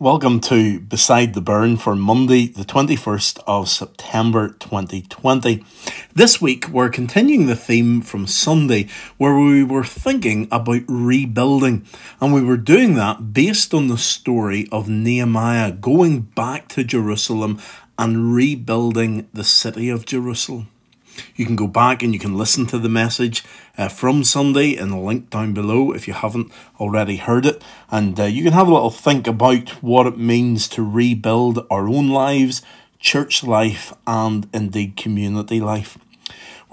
Welcome to Beside the Burn for Monday, the 21st of September 2020. This week, we're continuing the theme from Sunday where we were thinking about rebuilding, and we were doing that based on the story of Nehemiah going back to Jerusalem and rebuilding the city of Jerusalem. You can go back and you can listen to the message uh, from Sunday in the link down below if you haven't already heard it. And uh, you can have a little think about what it means to rebuild our own lives, church life, and indeed community life.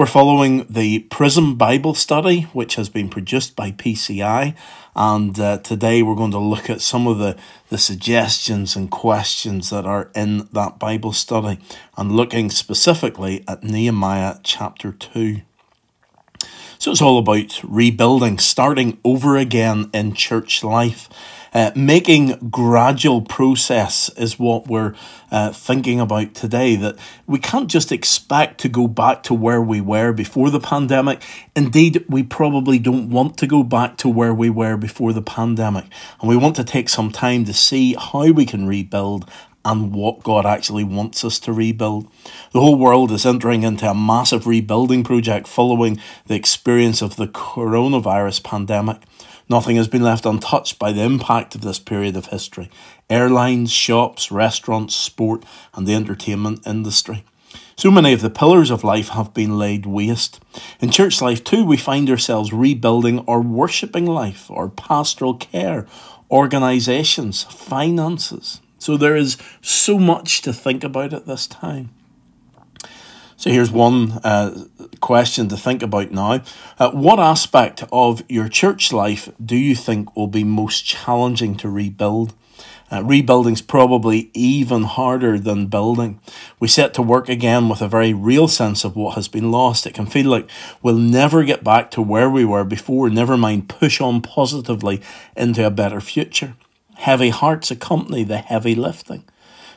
We're following the Prism Bible Study, which has been produced by PCI, and uh, today we're going to look at some of the, the suggestions and questions that are in that Bible study, and looking specifically at Nehemiah chapter 2. So it's all about rebuilding, starting over again in church life. Uh, making gradual process is what we're uh, thinking about today. That we can't just expect to go back to where we were before the pandemic. Indeed, we probably don't want to go back to where we were before the pandemic. And we want to take some time to see how we can rebuild and what God actually wants us to rebuild. The whole world is entering into a massive rebuilding project following the experience of the coronavirus pandemic. Nothing has been left untouched by the impact of this period of history. Airlines, shops, restaurants, sport, and the entertainment industry. So many of the pillars of life have been laid waste. In church life, too, we find ourselves rebuilding our worshipping life, our pastoral care, organisations, finances. So there is so much to think about at this time. So here's one uh, question to think about now. Uh, what aspect of your church life do you think will be most challenging to rebuild? Uh, rebuilding's probably even harder than building. We set to work again with a very real sense of what has been lost. It can feel like we'll never get back to where we were before, never mind push on positively into a better future. Heavy hearts accompany the heavy lifting.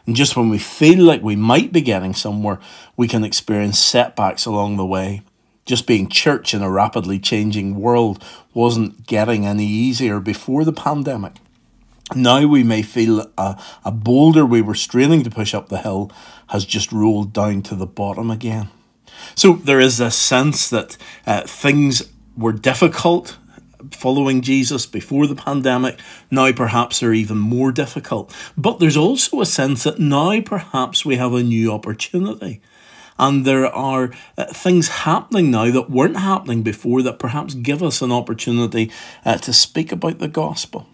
And just when we feel like we might be getting somewhere, we can experience setbacks along the way. Just being church in a rapidly changing world wasn't getting any easier before the pandemic. Now we may feel a, a boulder we were straining to push up the hill has just rolled down to the bottom again. So there is a sense that uh, things were difficult following Jesus before the pandemic. Now, perhaps they're even more difficult. But there's also a sense that now perhaps we have a new opportunity. And there are uh, things happening now that weren't happening before that perhaps give us an opportunity uh, to speak about the gospel.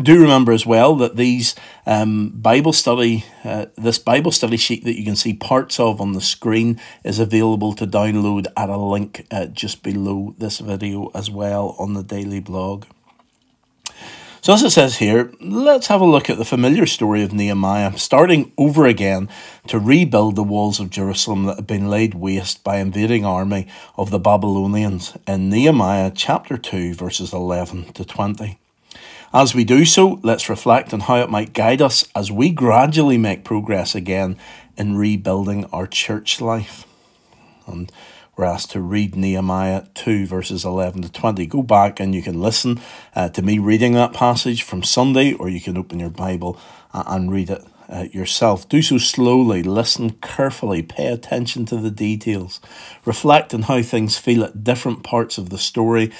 Do remember as well that these um, Bible study, uh, this Bible study sheet that you can see parts of on the screen is available to download at a link uh, just below this video as well on the daily blog. So, as it says here, let's have a look at the familiar story of Nehemiah, starting over again to rebuild the walls of Jerusalem that had been laid waste by invading army of the Babylonians in Nehemiah chapter 2, verses 11 to 20. As we do so, let's reflect on how it might guide us as we gradually make progress again in rebuilding our church life. And we're asked to read Nehemiah 2, verses 11 to 20. Go back and you can listen uh, to me reading that passage from Sunday, or you can open your Bible uh, and read it uh, yourself. Do so slowly, listen carefully, pay attention to the details, reflect on how things feel at different parts of the story,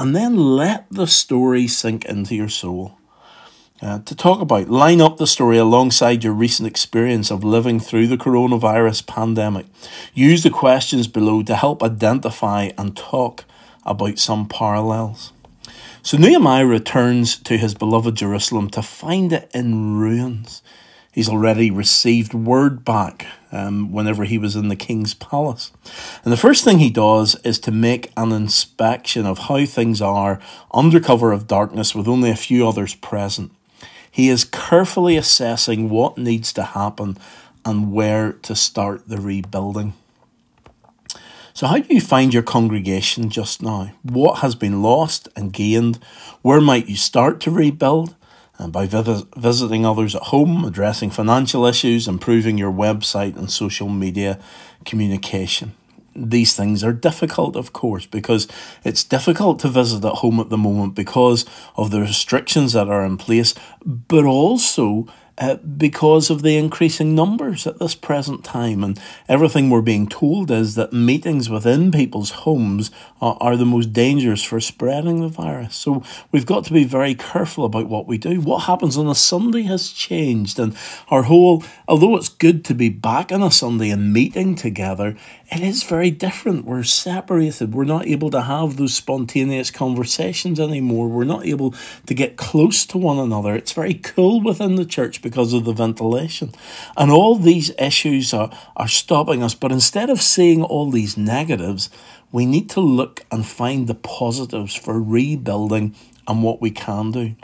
and then let the story sink into your soul. Uh, to talk about, line up the story alongside your recent experience of living through the coronavirus pandemic. Use the questions below to help identify and talk about some parallels. So Nehemiah returns to his beloved Jerusalem to find it in ruins. He's already received word back um, whenever he was in the king's palace. And the first thing he does is to make an inspection of how things are under cover of darkness with only a few others present. He is carefully assessing what needs to happen and where to start the rebuilding. So, how do you find your congregation just now? What has been lost and gained? Where might you start to rebuild? And by visiting others at home, addressing financial issues, improving your website and social media communication. these things are difficult, of course, because it's difficult to visit at home at the moment because of the restrictions that are in place, but also uh, because of the increasing numbers at this present time. And everything we're being told is that meetings within people's homes are, are the most dangerous for spreading the virus. So we've got to be very careful about what we do. What happens on a Sunday has changed, and our whole, although it's good to be back on a Sunday and meeting together, it is very different. We're separated. We're not able to have those spontaneous conversations anymore. We're not able to get close to one another. It's very cool within the church because of the ventilation. And all these issues are, are stopping us. But instead of seeing all these negatives, we need to look and find the positives for rebuilding and what we can do.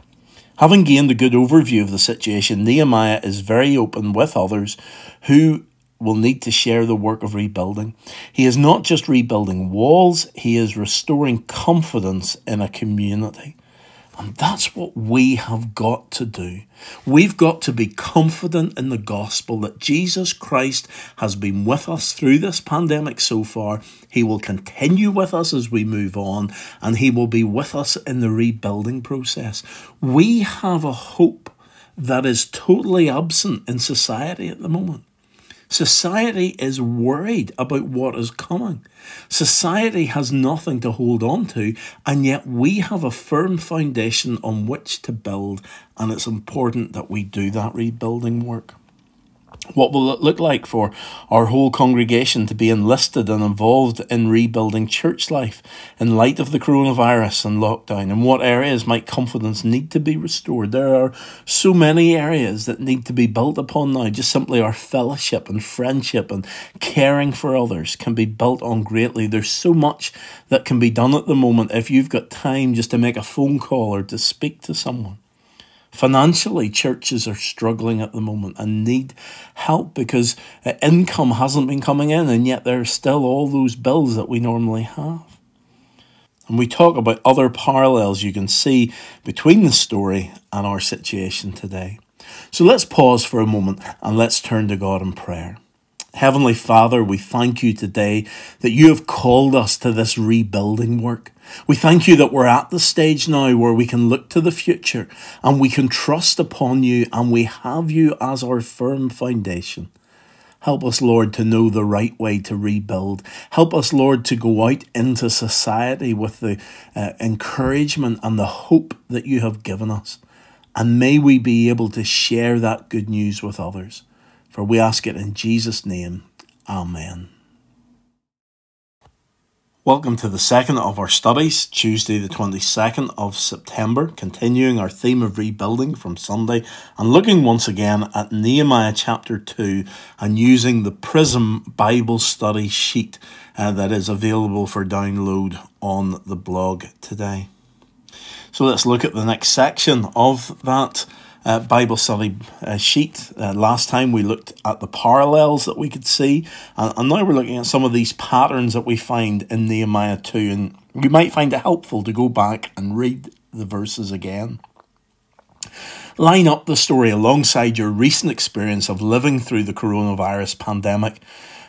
Having gained a good overview of the situation, Nehemiah is very open with others who will need to share the work of rebuilding. He is not just rebuilding walls, he is restoring confidence in a community. And that's what we have got to do. We've got to be confident in the gospel that Jesus Christ has been with us through this pandemic so far. He will continue with us as we move on, and He will be with us in the rebuilding process. We have a hope that is totally absent in society at the moment. Society is worried about what is coming. Society has nothing to hold on to, and yet we have a firm foundation on which to build, and it's important that we do that rebuilding work. What will it look like for our whole congregation to be enlisted and involved in rebuilding church life in light of the coronavirus and lockdown? And what areas might confidence need to be restored? There are so many areas that need to be built upon now. Just simply our fellowship and friendship and caring for others can be built on greatly. There's so much that can be done at the moment if you've got time just to make a phone call or to speak to someone. Financially, churches are struggling at the moment and need help because uh, income hasn't been coming in, and yet there are still all those bills that we normally have. And we talk about other parallels you can see between the story and our situation today. So let's pause for a moment and let's turn to God in prayer. Heavenly Father, we thank you today that you have called us to this rebuilding work. We thank you that we're at the stage now where we can look to the future and we can trust upon you and we have you as our firm foundation. Help us, Lord, to know the right way to rebuild. Help us, Lord, to go out into society with the uh, encouragement and the hope that you have given us. And may we be able to share that good news with others. For we ask it in Jesus' name. Amen. Welcome to the second of our studies, Tuesday, the 22nd of September, continuing our theme of rebuilding from Sunday and looking once again at Nehemiah chapter 2 and using the Prism Bible study sheet uh, that is available for download on the blog today. So let's look at the next section of that uh, Bible study uh, sheet. Uh, last time we looked at the parallels that we could see, and, and now we're looking at some of these patterns that we find in Nehemiah 2. And you might find it helpful to go back and read the verses again. Line up the story alongside your recent experience of living through the coronavirus pandemic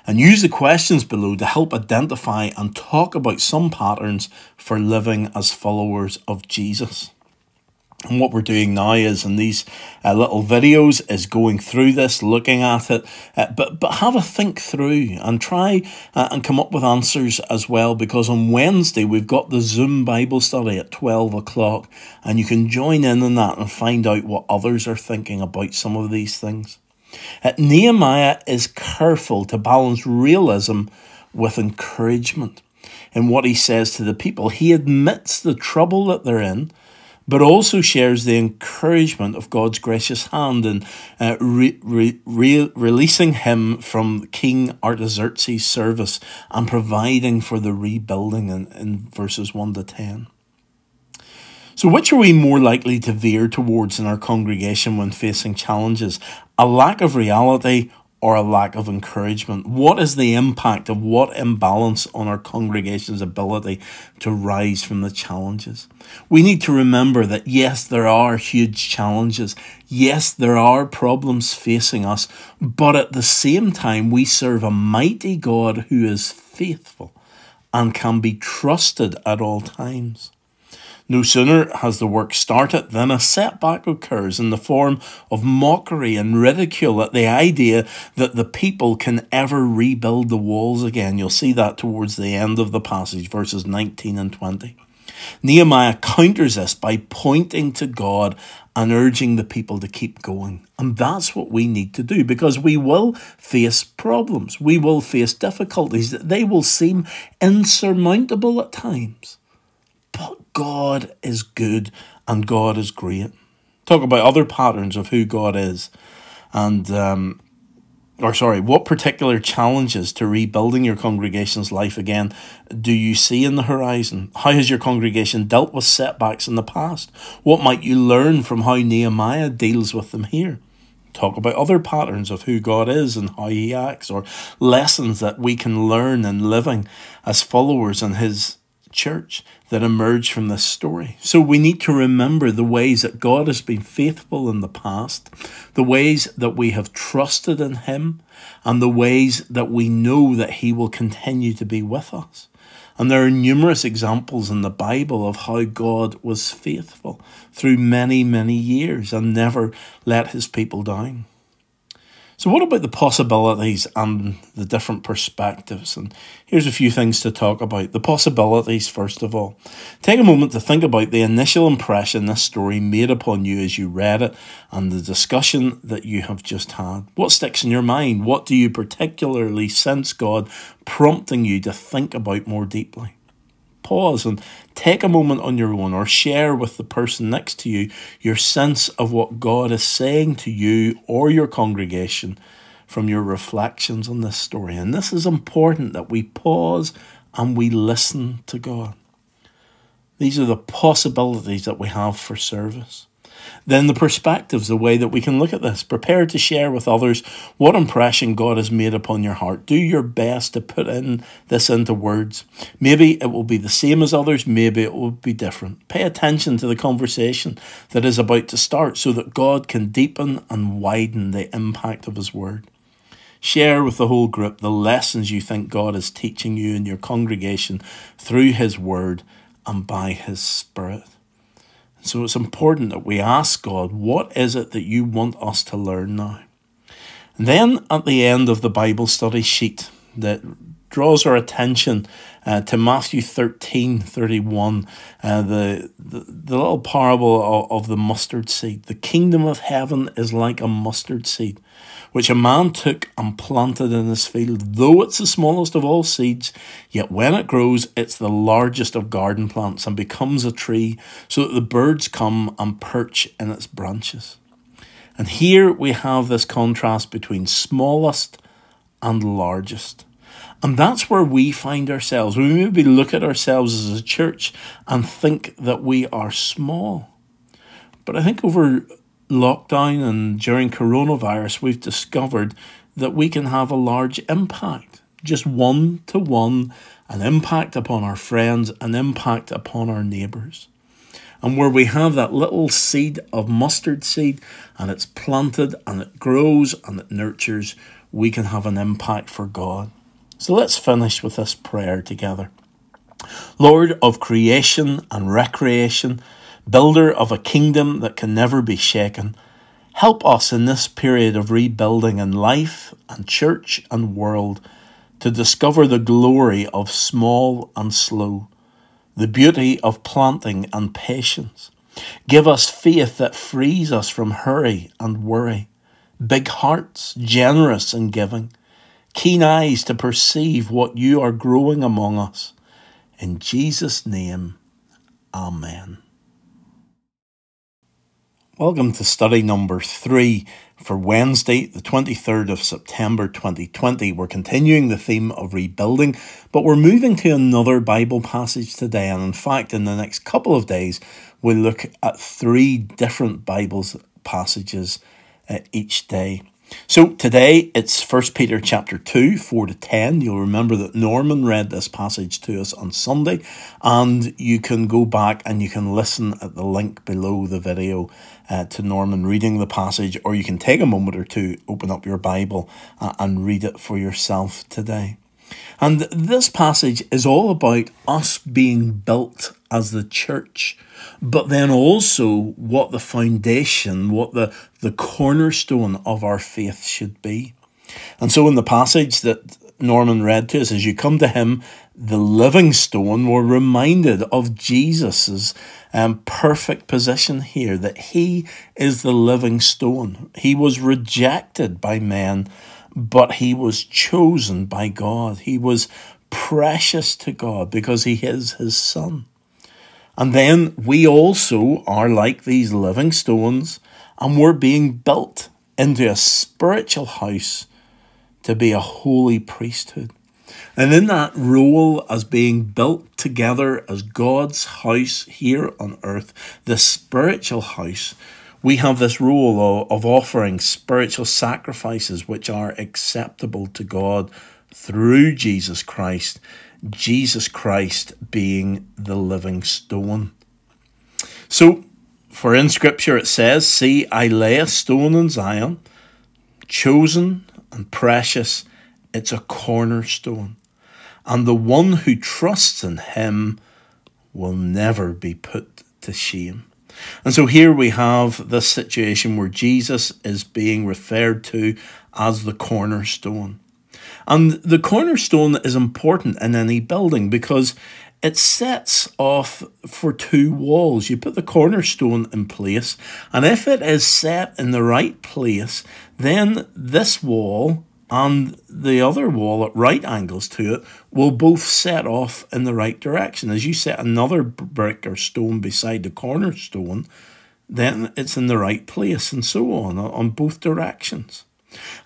and use the questions below to help identify and talk about some patterns for living as followers of Jesus. And what we're doing now is in these uh, little videos is going through this, looking at it, uh, but but have a think through and try uh, and come up with answers as well. Because on Wednesday we've got the Zoom Bible study at twelve o'clock, and you can join in on that and find out what others are thinking about some of these things. Uh, Nehemiah is careful to balance realism with encouragement in what he says to the people. He admits the trouble that they're in but also shares the encouragement of God's gracious hand in uh, re- re- re- releasing him from King Artaxerxes' service and providing for the rebuilding in, in verses 1 to 10. So, which are we more likely to veer towards in our congregation when facing challenges? A lack of reality or a lack of encouragement? What is the impact of what imbalance on our congregation's ability to rise from the challenges? We need to remember that yes, there are huge challenges. Yes, there are problems facing us, but at the same time, we serve a mighty God who is faithful and can be trusted at all times. No sooner has the work started than a setback occurs in the form of mockery and ridicule at the idea that the people can ever rebuild the walls again. You'll see that towards the end of the passage, verses 19 and 20. Nehemiah counters this by pointing to God and urging the people to keep going. And that's what we need to do because we will face problems. We will face difficulties. That they will seem insurmountable at times. But God is good and God is great. Talk about other patterns of who God is. And, um, or sorry, what particular challenges to rebuilding your congregation's life again do you see in the horizon? How has your congregation dealt with setbacks in the past? What might you learn from how Nehemiah deals with them here? Talk about other patterns of who God is and how he acts, or lessons that we can learn in living as followers in his church that emerge from this story. So we need to remember the ways that God has been faithful in the past, the ways that we have trusted in Him, and the ways that we know that He will continue to be with us. And there are numerous examples in the Bible of how God was faithful through many, many years and never let His people down. So, what about the possibilities and the different perspectives? And here's a few things to talk about. The possibilities, first of all. Take a moment to think about the initial impression this story made upon you as you read it and the discussion that you have just had. What sticks in your mind? What do you particularly sense God prompting you to think about more deeply? pause and take a moment on your own or share with the person next to you your sense of what God is saying to you or your congregation from your reflections on this story. And this is important that we pause and we listen to God. These are the possibilities that we have for service. Then the perspectives, the way that we can look at this. Prepare to share with others what impression God has made upon your heart. Do your best to put in this into words. Maybe it will be the same as others, maybe it will be different. Pay attention to the conversation that is about to start so that God can deepen and widen the impact of His word. Share with the whole group the lessons you think God is teaching you in your congregation through His word and by His Spirit. So it's important that we ask God, what is it that you want us to learn now? And then at the end of the Bible study sheet that draws our attention uh, to Matthew 13 31, uh, the, the, the little parable of, of the mustard seed. The kingdom of heaven is like a mustard seed which a man took and planted in his field. Though it's the smallest of all seeds, yet when it grows, it's the largest of garden plants and becomes a tree, so that the birds come and perch in its branches. And here we have this contrast between smallest and largest. And that's where we find ourselves. We maybe look at ourselves as a church and think that we are small. But I think over lockdown and during coronavirus, we've discovered that we can have a large impact, just one to one, an impact upon our friends, an impact upon our neighbours. And where we have that little seed of mustard seed and it's planted and it grows and it nurtures, we can have an impact for God. So let's finish with this prayer together. Lord of creation and recreation, builder of a kingdom that can never be shaken, help us in this period of rebuilding in life and church and world to discover the glory of small and slow, the beauty of planting and patience. Give us faith that frees us from hurry and worry, big hearts, generous in giving, keen eyes to perceive what you are growing among us. In Jesus' name, Amen. Welcome to study number three for Wednesday, the 23rd of September 2020. We're continuing the theme of rebuilding, but we're moving to another Bible passage today. And in fact, in the next couple of days, we'll look at three different Bible passages uh, each day. So today it's First Peter chapter 2, 4 to 10. You'll remember that Norman read this passage to us on Sunday, and you can go back and you can listen at the link below the video uh, to Norman reading the passage, or you can take a moment or two, open up your Bible, uh, and read it for yourself today. And this passage is all about us being built as the church, but then also what the foundation, what the, the cornerstone of our faith should be. And so in the passage that Norman read to us, as you come to him, the living stone, we're reminded of Jesus's um, perfect position here, that he is the living stone. He was rejected by men but he was chosen by God. He was precious to God because he is his son. And then we also are like these living stones, and we're being built into a spiritual house to be a holy priesthood. And in that role as being built together as God's house here on earth, the spiritual house, we have this rule of, of offering spiritual sacrifices which are acceptable to God through Jesus Christ, Jesus Christ being the living stone. So, for in Scripture it says, See, I lay a stone in Zion, chosen and precious, it's a cornerstone. And the one who trusts in him will never be put to shame. And so here we have this situation where Jesus is being referred to as the cornerstone. And the cornerstone is important in any building because it sets off for two walls. You put the cornerstone in place, and if it is set in the right place, then this wall and the other wall at right angles to it will both set off in the right direction. As you set another brick or stone beside the cornerstone, then it's in the right place and so on, on both directions.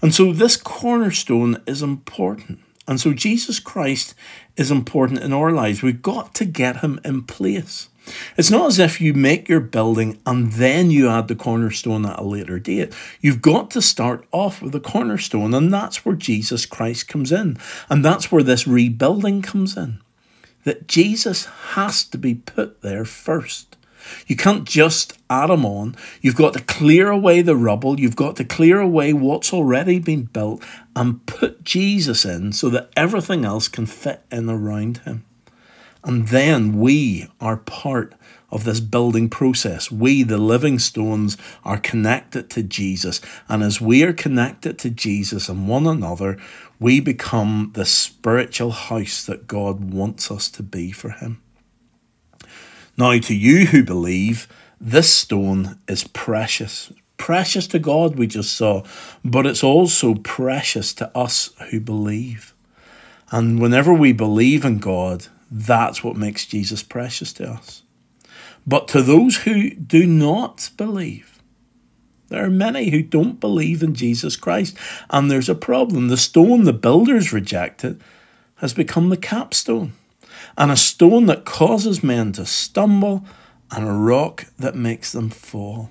And so this cornerstone is important. And so Jesus Christ is important in our lives. We've got to get him in place. It's not as if you make your building and then you add the cornerstone at a later date. You've got to start off with the cornerstone, and that's where Jesus Christ comes in. And that's where this rebuilding comes in. That Jesus has to be put there first. You can't just add them on. You've got to clear away the rubble. You've got to clear away what's already been built and put Jesus in so that everything else can fit in around him. And then we are part of this building process. We, the living stones, are connected to Jesus. And as we are connected to Jesus and one another, we become the spiritual house that God wants us to be for Him. Now, to you who believe, this stone is precious. Precious to God, we just saw, but it's also precious to us who believe. And whenever we believe in God, that's what makes Jesus precious to us. But to those who do not believe, there are many who don't believe in Jesus Christ, and there's a problem. The stone the builders rejected has become the capstone, and a stone that causes men to stumble, and a rock that makes them fall.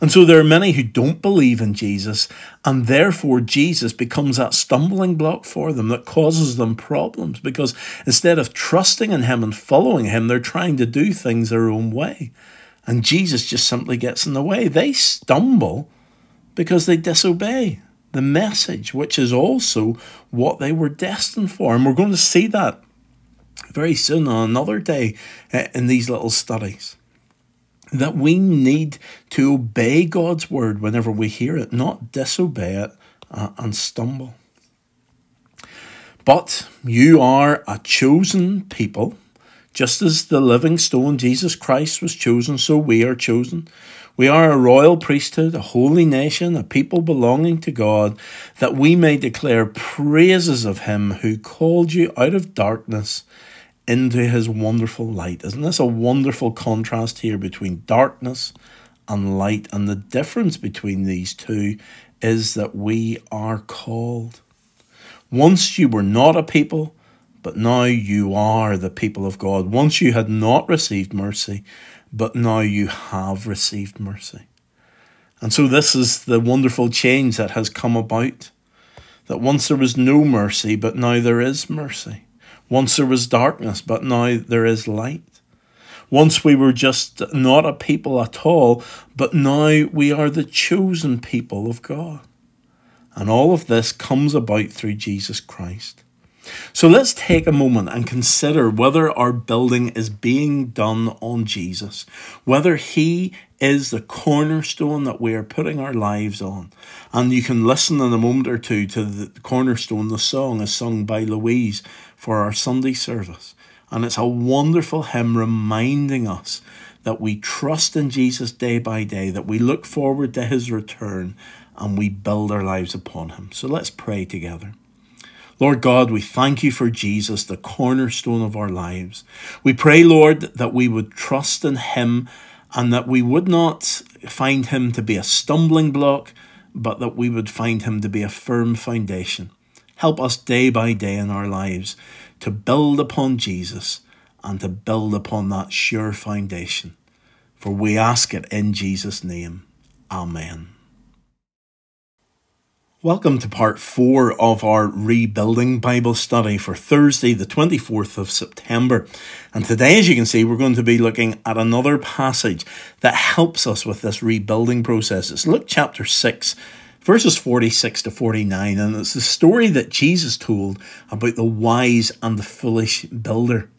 And so there are many who don't believe in Jesus, and therefore Jesus becomes that stumbling block for them that causes them problems because instead of trusting in Him and following Him, they're trying to do things their own way. And Jesus just simply gets in the way. They stumble because they disobey the message, which is also what they were destined for. And we're going to see that very soon on another day eh, in these little studies that we need to obey God's word whenever we hear it, not disobey it uh, and stumble. But you are a chosen people, just as the living stone, Jesus Christ, was chosen, so we are chosen. We are a royal priesthood, a holy nation, a people belonging to God, that we may declare praises of Him who called you out of darkness into his wonderful light. Isn't this a wonderful contrast here between darkness and light? And the difference between these two is that we are called. Once you were not a people, but now you are the people of God. Once you had not received mercy, but now you have received mercy. And so, this is the wonderful change that has come about. That once there was no mercy, but now there is mercy. Once there was darkness, but now there is light. Once we were just not a people at all, but now we are the chosen people of God. And all of this comes about through Jesus Christ. So let's take a moment and consider whether our building is being done on Jesus, whether He is the cornerstone that we are putting our lives on. And you can listen in a moment or two to the cornerstone, the song is sung by Louise for our Sunday service. And it's a wonderful hymn reminding us that we trust in Jesus day by day, that we look forward to his return, and we build our lives upon him. So let's pray together. Lord God, we thank you for Jesus, the cornerstone of our lives. We pray, Lord, that we would trust in him and that we would not find him to be a stumbling block, but that we would find him to be a firm foundation. Help us day by day in our lives to build upon Jesus and to build upon that sure foundation. For we ask it in Jesus' name. Amen. Welcome to part four of our Rebuilding Bible study for Thursday, the 24th of September. And today, as you can see, we're going to be looking at another passage that helps us with this rebuilding process. It's Luke chapter 6, verses 46 to 49, and it's the story that Jesus told about the wise and the foolish builder.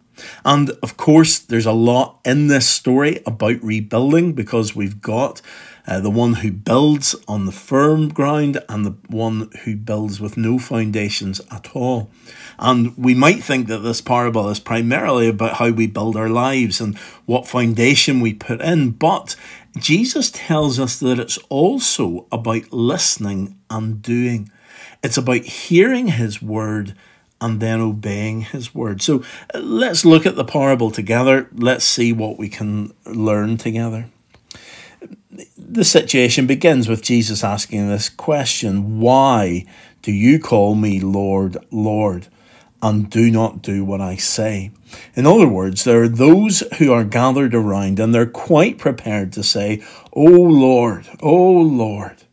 And of course, there's a lot in this story about rebuilding because we've got uh, the one who builds on the firm ground and the one who builds with no foundations at all. And we might think that this parable is primarily about how we build our lives and what foundation we put in, but Jesus tells us that it's also about listening and doing. It's about hearing his word and then obeying his word. So uh, let's look at the parable together. Let's see what we can learn together. The situation begins with Jesus asking this question Why do you call me Lord, Lord? and do not do what I say. In other words, there are those who are gathered around and they're quite prepared to say, Oh Lord, oh Lord,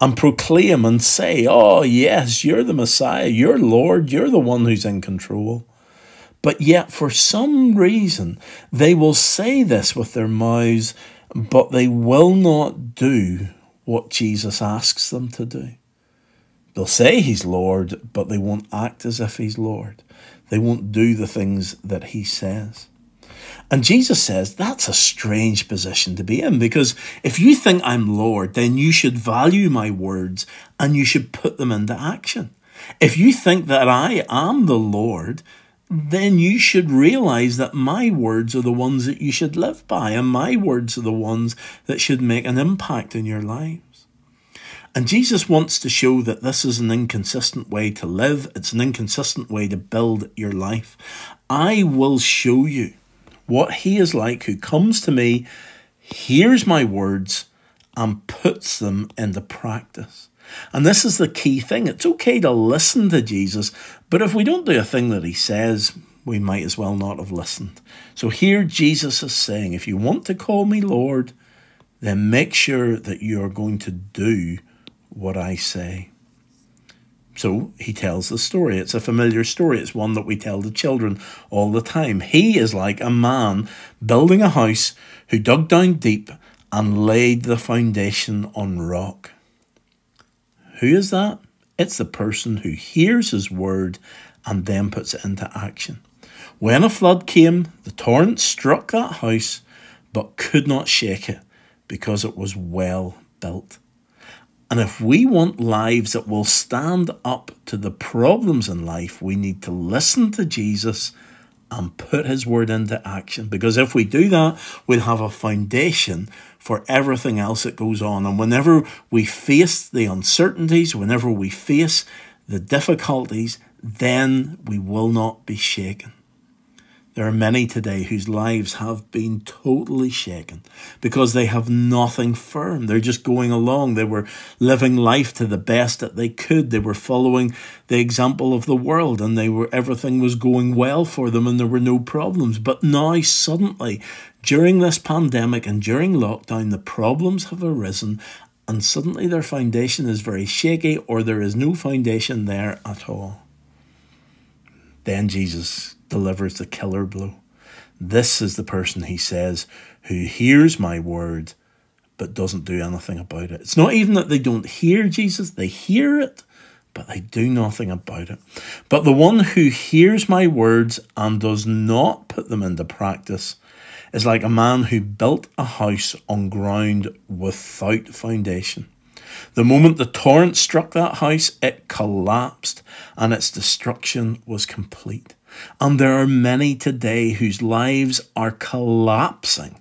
and proclaim and say, Oh, yes, you're the Messiah, you're Lord, you're the one who's in control. But yet, for some reason, they will say this with their mouths, but they will not do what Jesus asks them to do. They'll say he's Lord, but they won't act as if he's Lord. They won't do the things that he says. And Jesus says that's a strange position to be in because if you think I'm Lord, then you should value my words and you should put them into action. If you think that I am the Lord, then you should realize that my words are the ones that you should live by, and my words are the ones that should make an impact in your lives. And Jesus wants to show that this is an inconsistent way to live, it's an inconsistent way to build your life. I will show you what He is like who comes to me, hears my words, and puts them into practice. And this is the key thing. It's okay to listen to Jesus, but if we don't do a thing that He says, we might as well not have listened. So here Jesus is saying, if you want to call me Lord, then make sure that you are going to do what I say. So he tells the story. It's a familiar story. It's one that we tell the children all the time. He is like a man building a house who dug down deep and laid the foundation on rock. Who is that? It's the person who hears his word and then puts it into action. When a flood came, the torrent struck that house but could not shake it because it was well built. And if we want lives that will stand up to the problems in life, we need to listen to Jesus and put his word into action. Because if we do that, we'll have a foundation for everything else that goes on. And whenever we face the uncertainties, whenever we face the difficulties, then we will not be shaken. There are many today whose lives have been totally shaken because they have nothing firm. They're just going along. They were living life to the best that they could. They were following the example of the world and they were everything was going well for them and there were no problems. But now suddenly during this pandemic and during lockdown the problems have arisen and suddenly their foundation is very shaky or there is no foundation there at all. Then Jesus delivers the killer blow. This is the person, he says, who hears my word but doesn't do anything about it. It's not even that they don't hear Jesus, they hear it, but they do nothing about it. But the one who hears my words and does not put them into practice is like a man who built a house on ground without foundation. The moment the torrent struck that house, it collapsed and its destruction was complete. And there are many today whose lives are collapsing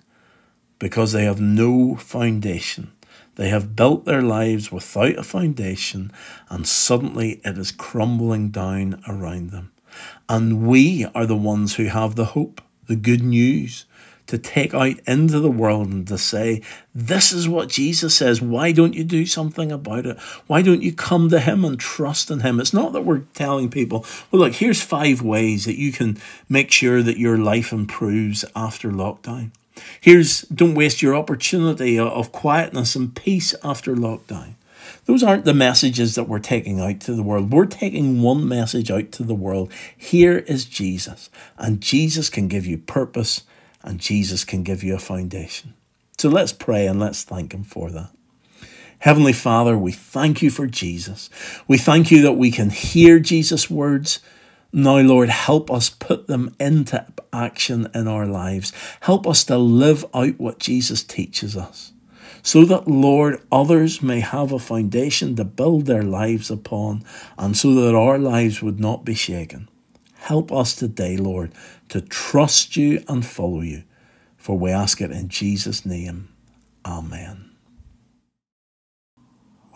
because they have no foundation. They have built their lives without a foundation, and suddenly it is crumbling down around them. And we are the ones who have the hope, the good news, to take out into the world and to say, This is what Jesus says. Why don't you do something about it? Why don't you come to Him and trust in Him? It's not that we're telling people, Well, look, here's five ways that you can make sure that your life improves after lockdown. Here's don't waste your opportunity of quietness and peace after lockdown. Those aren't the messages that we're taking out to the world. We're taking one message out to the world. Here is Jesus, and Jesus can give you purpose, and Jesus can give you a foundation. So let's pray and let's thank Him for that. Heavenly Father, we thank you for Jesus. We thank you that we can hear Jesus' words now, Lord, help us put them into action in our lives. Help us to live out what Jesus teaches us. So that, Lord, others may have a foundation to build their lives upon, and so that our lives would not be shaken. Help us today, Lord, to trust you and follow you. For we ask it in Jesus' name. Amen.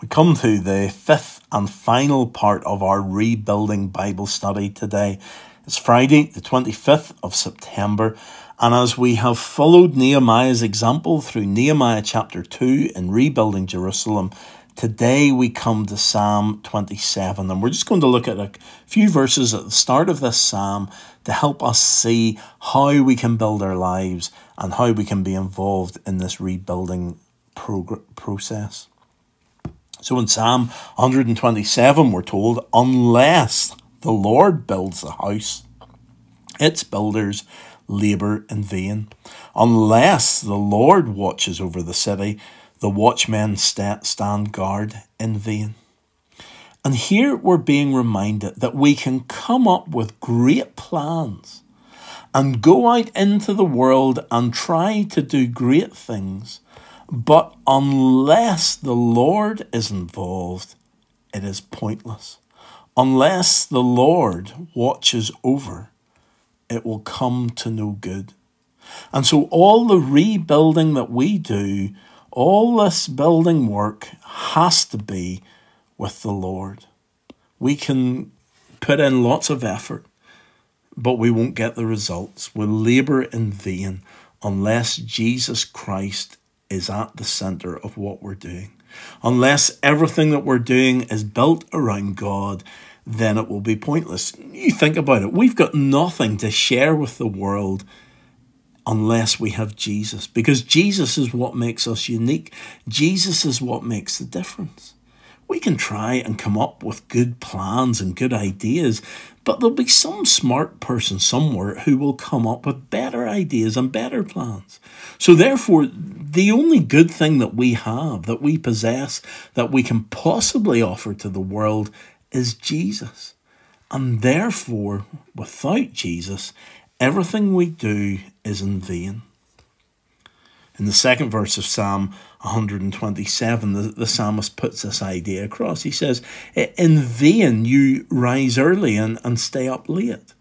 We come to the fifth and final part of our rebuilding Bible study today. It's Friday, the 25th of September, and as we have followed Nehemiah's example through Nehemiah chapter 2 in rebuilding Jerusalem, today we come to Psalm 27, and we're just going to look at a few verses at the start of this psalm to help us see how we can build our lives and how we can be involved in this rebuilding prog- process. So in Psalm 127, we're told, unless the Lord builds the house, its builders labour in vain. Unless the Lord watches over the city, the watchmen stand guard in vain. And here we're being reminded that we can come up with great plans and go out into the world and try to do great things but unless the Lord is involved, it is pointless. Unless the Lord watches over, it will come to no good. And so, all the rebuilding that we do, all this building work has to be with the Lord. We can put in lots of effort, but we won't get the results. We'll labour in vain unless Jesus Christ is at the center of what we're doing. Unless everything that we're doing is built around God, then it will be pointless. You think about it, we've got nothing to share with the world unless we have Jesus, because Jesus is what makes us unique. Jesus is what makes the difference. We can try and come up with good plans and good ideas, but there'll be some smart person somewhere who will come up with better ideas and better plans. So, therefore, the only good thing that we have, that we possess, that we can possibly offer to the world is Jesus. And therefore, without Jesus, everything we do is in vain. In the second verse of Psalm 127, the, the psalmist puts this idea across. He says, In vain you rise early and, and stay up late.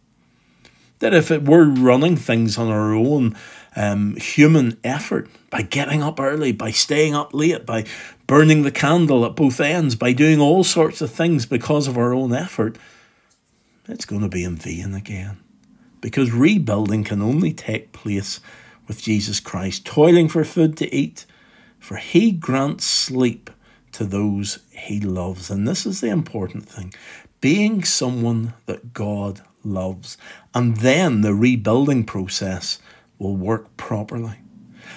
That if it were running things on our own um, human effort, by getting up early, by staying up late, by burning the candle at both ends, by doing all sorts of things because of our own effort, it's going to be in vain again. Because rebuilding can only take place with Jesus Christ, toiling for food to eat, for he grants sleep to those he loves. And this is the important thing being someone that God loves. And then the rebuilding process will work properly.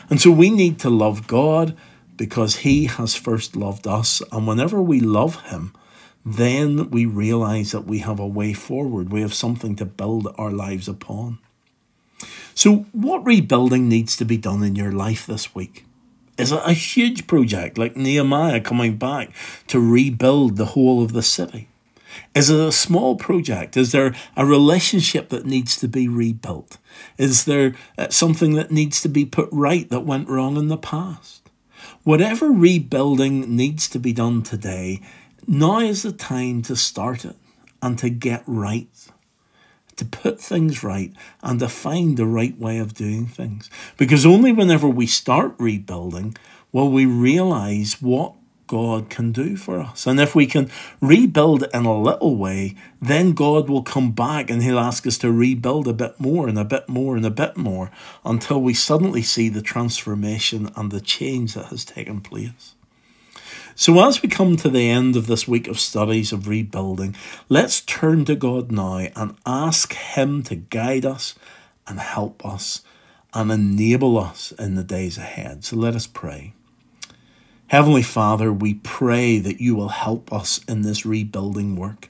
And so we need to love God because He has first loved us. And whenever we love Him, then we realize that we have a way forward. We have something to build our lives upon. So, what rebuilding needs to be done in your life this week? Is it a huge project like Nehemiah coming back to rebuild the whole of the city? Is it a small project? Is there a relationship that needs to be rebuilt? Is there uh, something that needs to be put right that went wrong in the past? Whatever rebuilding needs to be done today, now is the time to start it and to get right, to put things right and to find the right way of doing things. Because only whenever we start rebuilding will we realize what God can do for us. And if we can rebuild in a little way, then God will come back and He'll ask us to rebuild a bit more and a bit more and a bit more until we suddenly see the transformation and the change that has taken place. So, as we come to the end of this week of studies of rebuilding, let's turn to God now and ask Him to guide us and help us and enable us in the days ahead. So, let us pray. Heavenly Father, we pray that you will help us in this rebuilding work.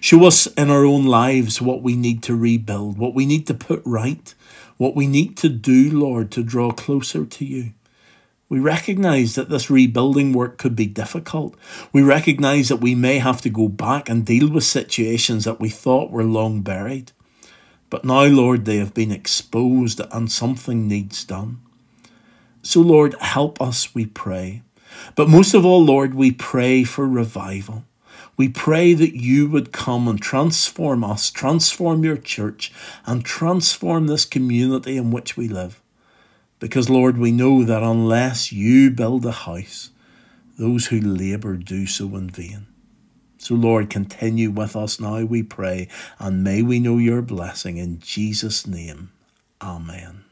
Show us in our own lives what we need to rebuild, what we need to put right, what we need to do, Lord, to draw closer to you. We recognize that this rebuilding work could be difficult. We recognize that we may have to go back and deal with situations that we thought were long buried. But now, Lord, they have been exposed and something needs done. So, Lord, help us, we pray. But most of all, Lord, we pray for revival. We pray that you would come and transform us, transform your church, and transform this community in which we live. Because, Lord, we know that unless you build a house, those who labour do so in vain. So, Lord, continue with us now, we pray, and may we know your blessing in Jesus' name. Amen.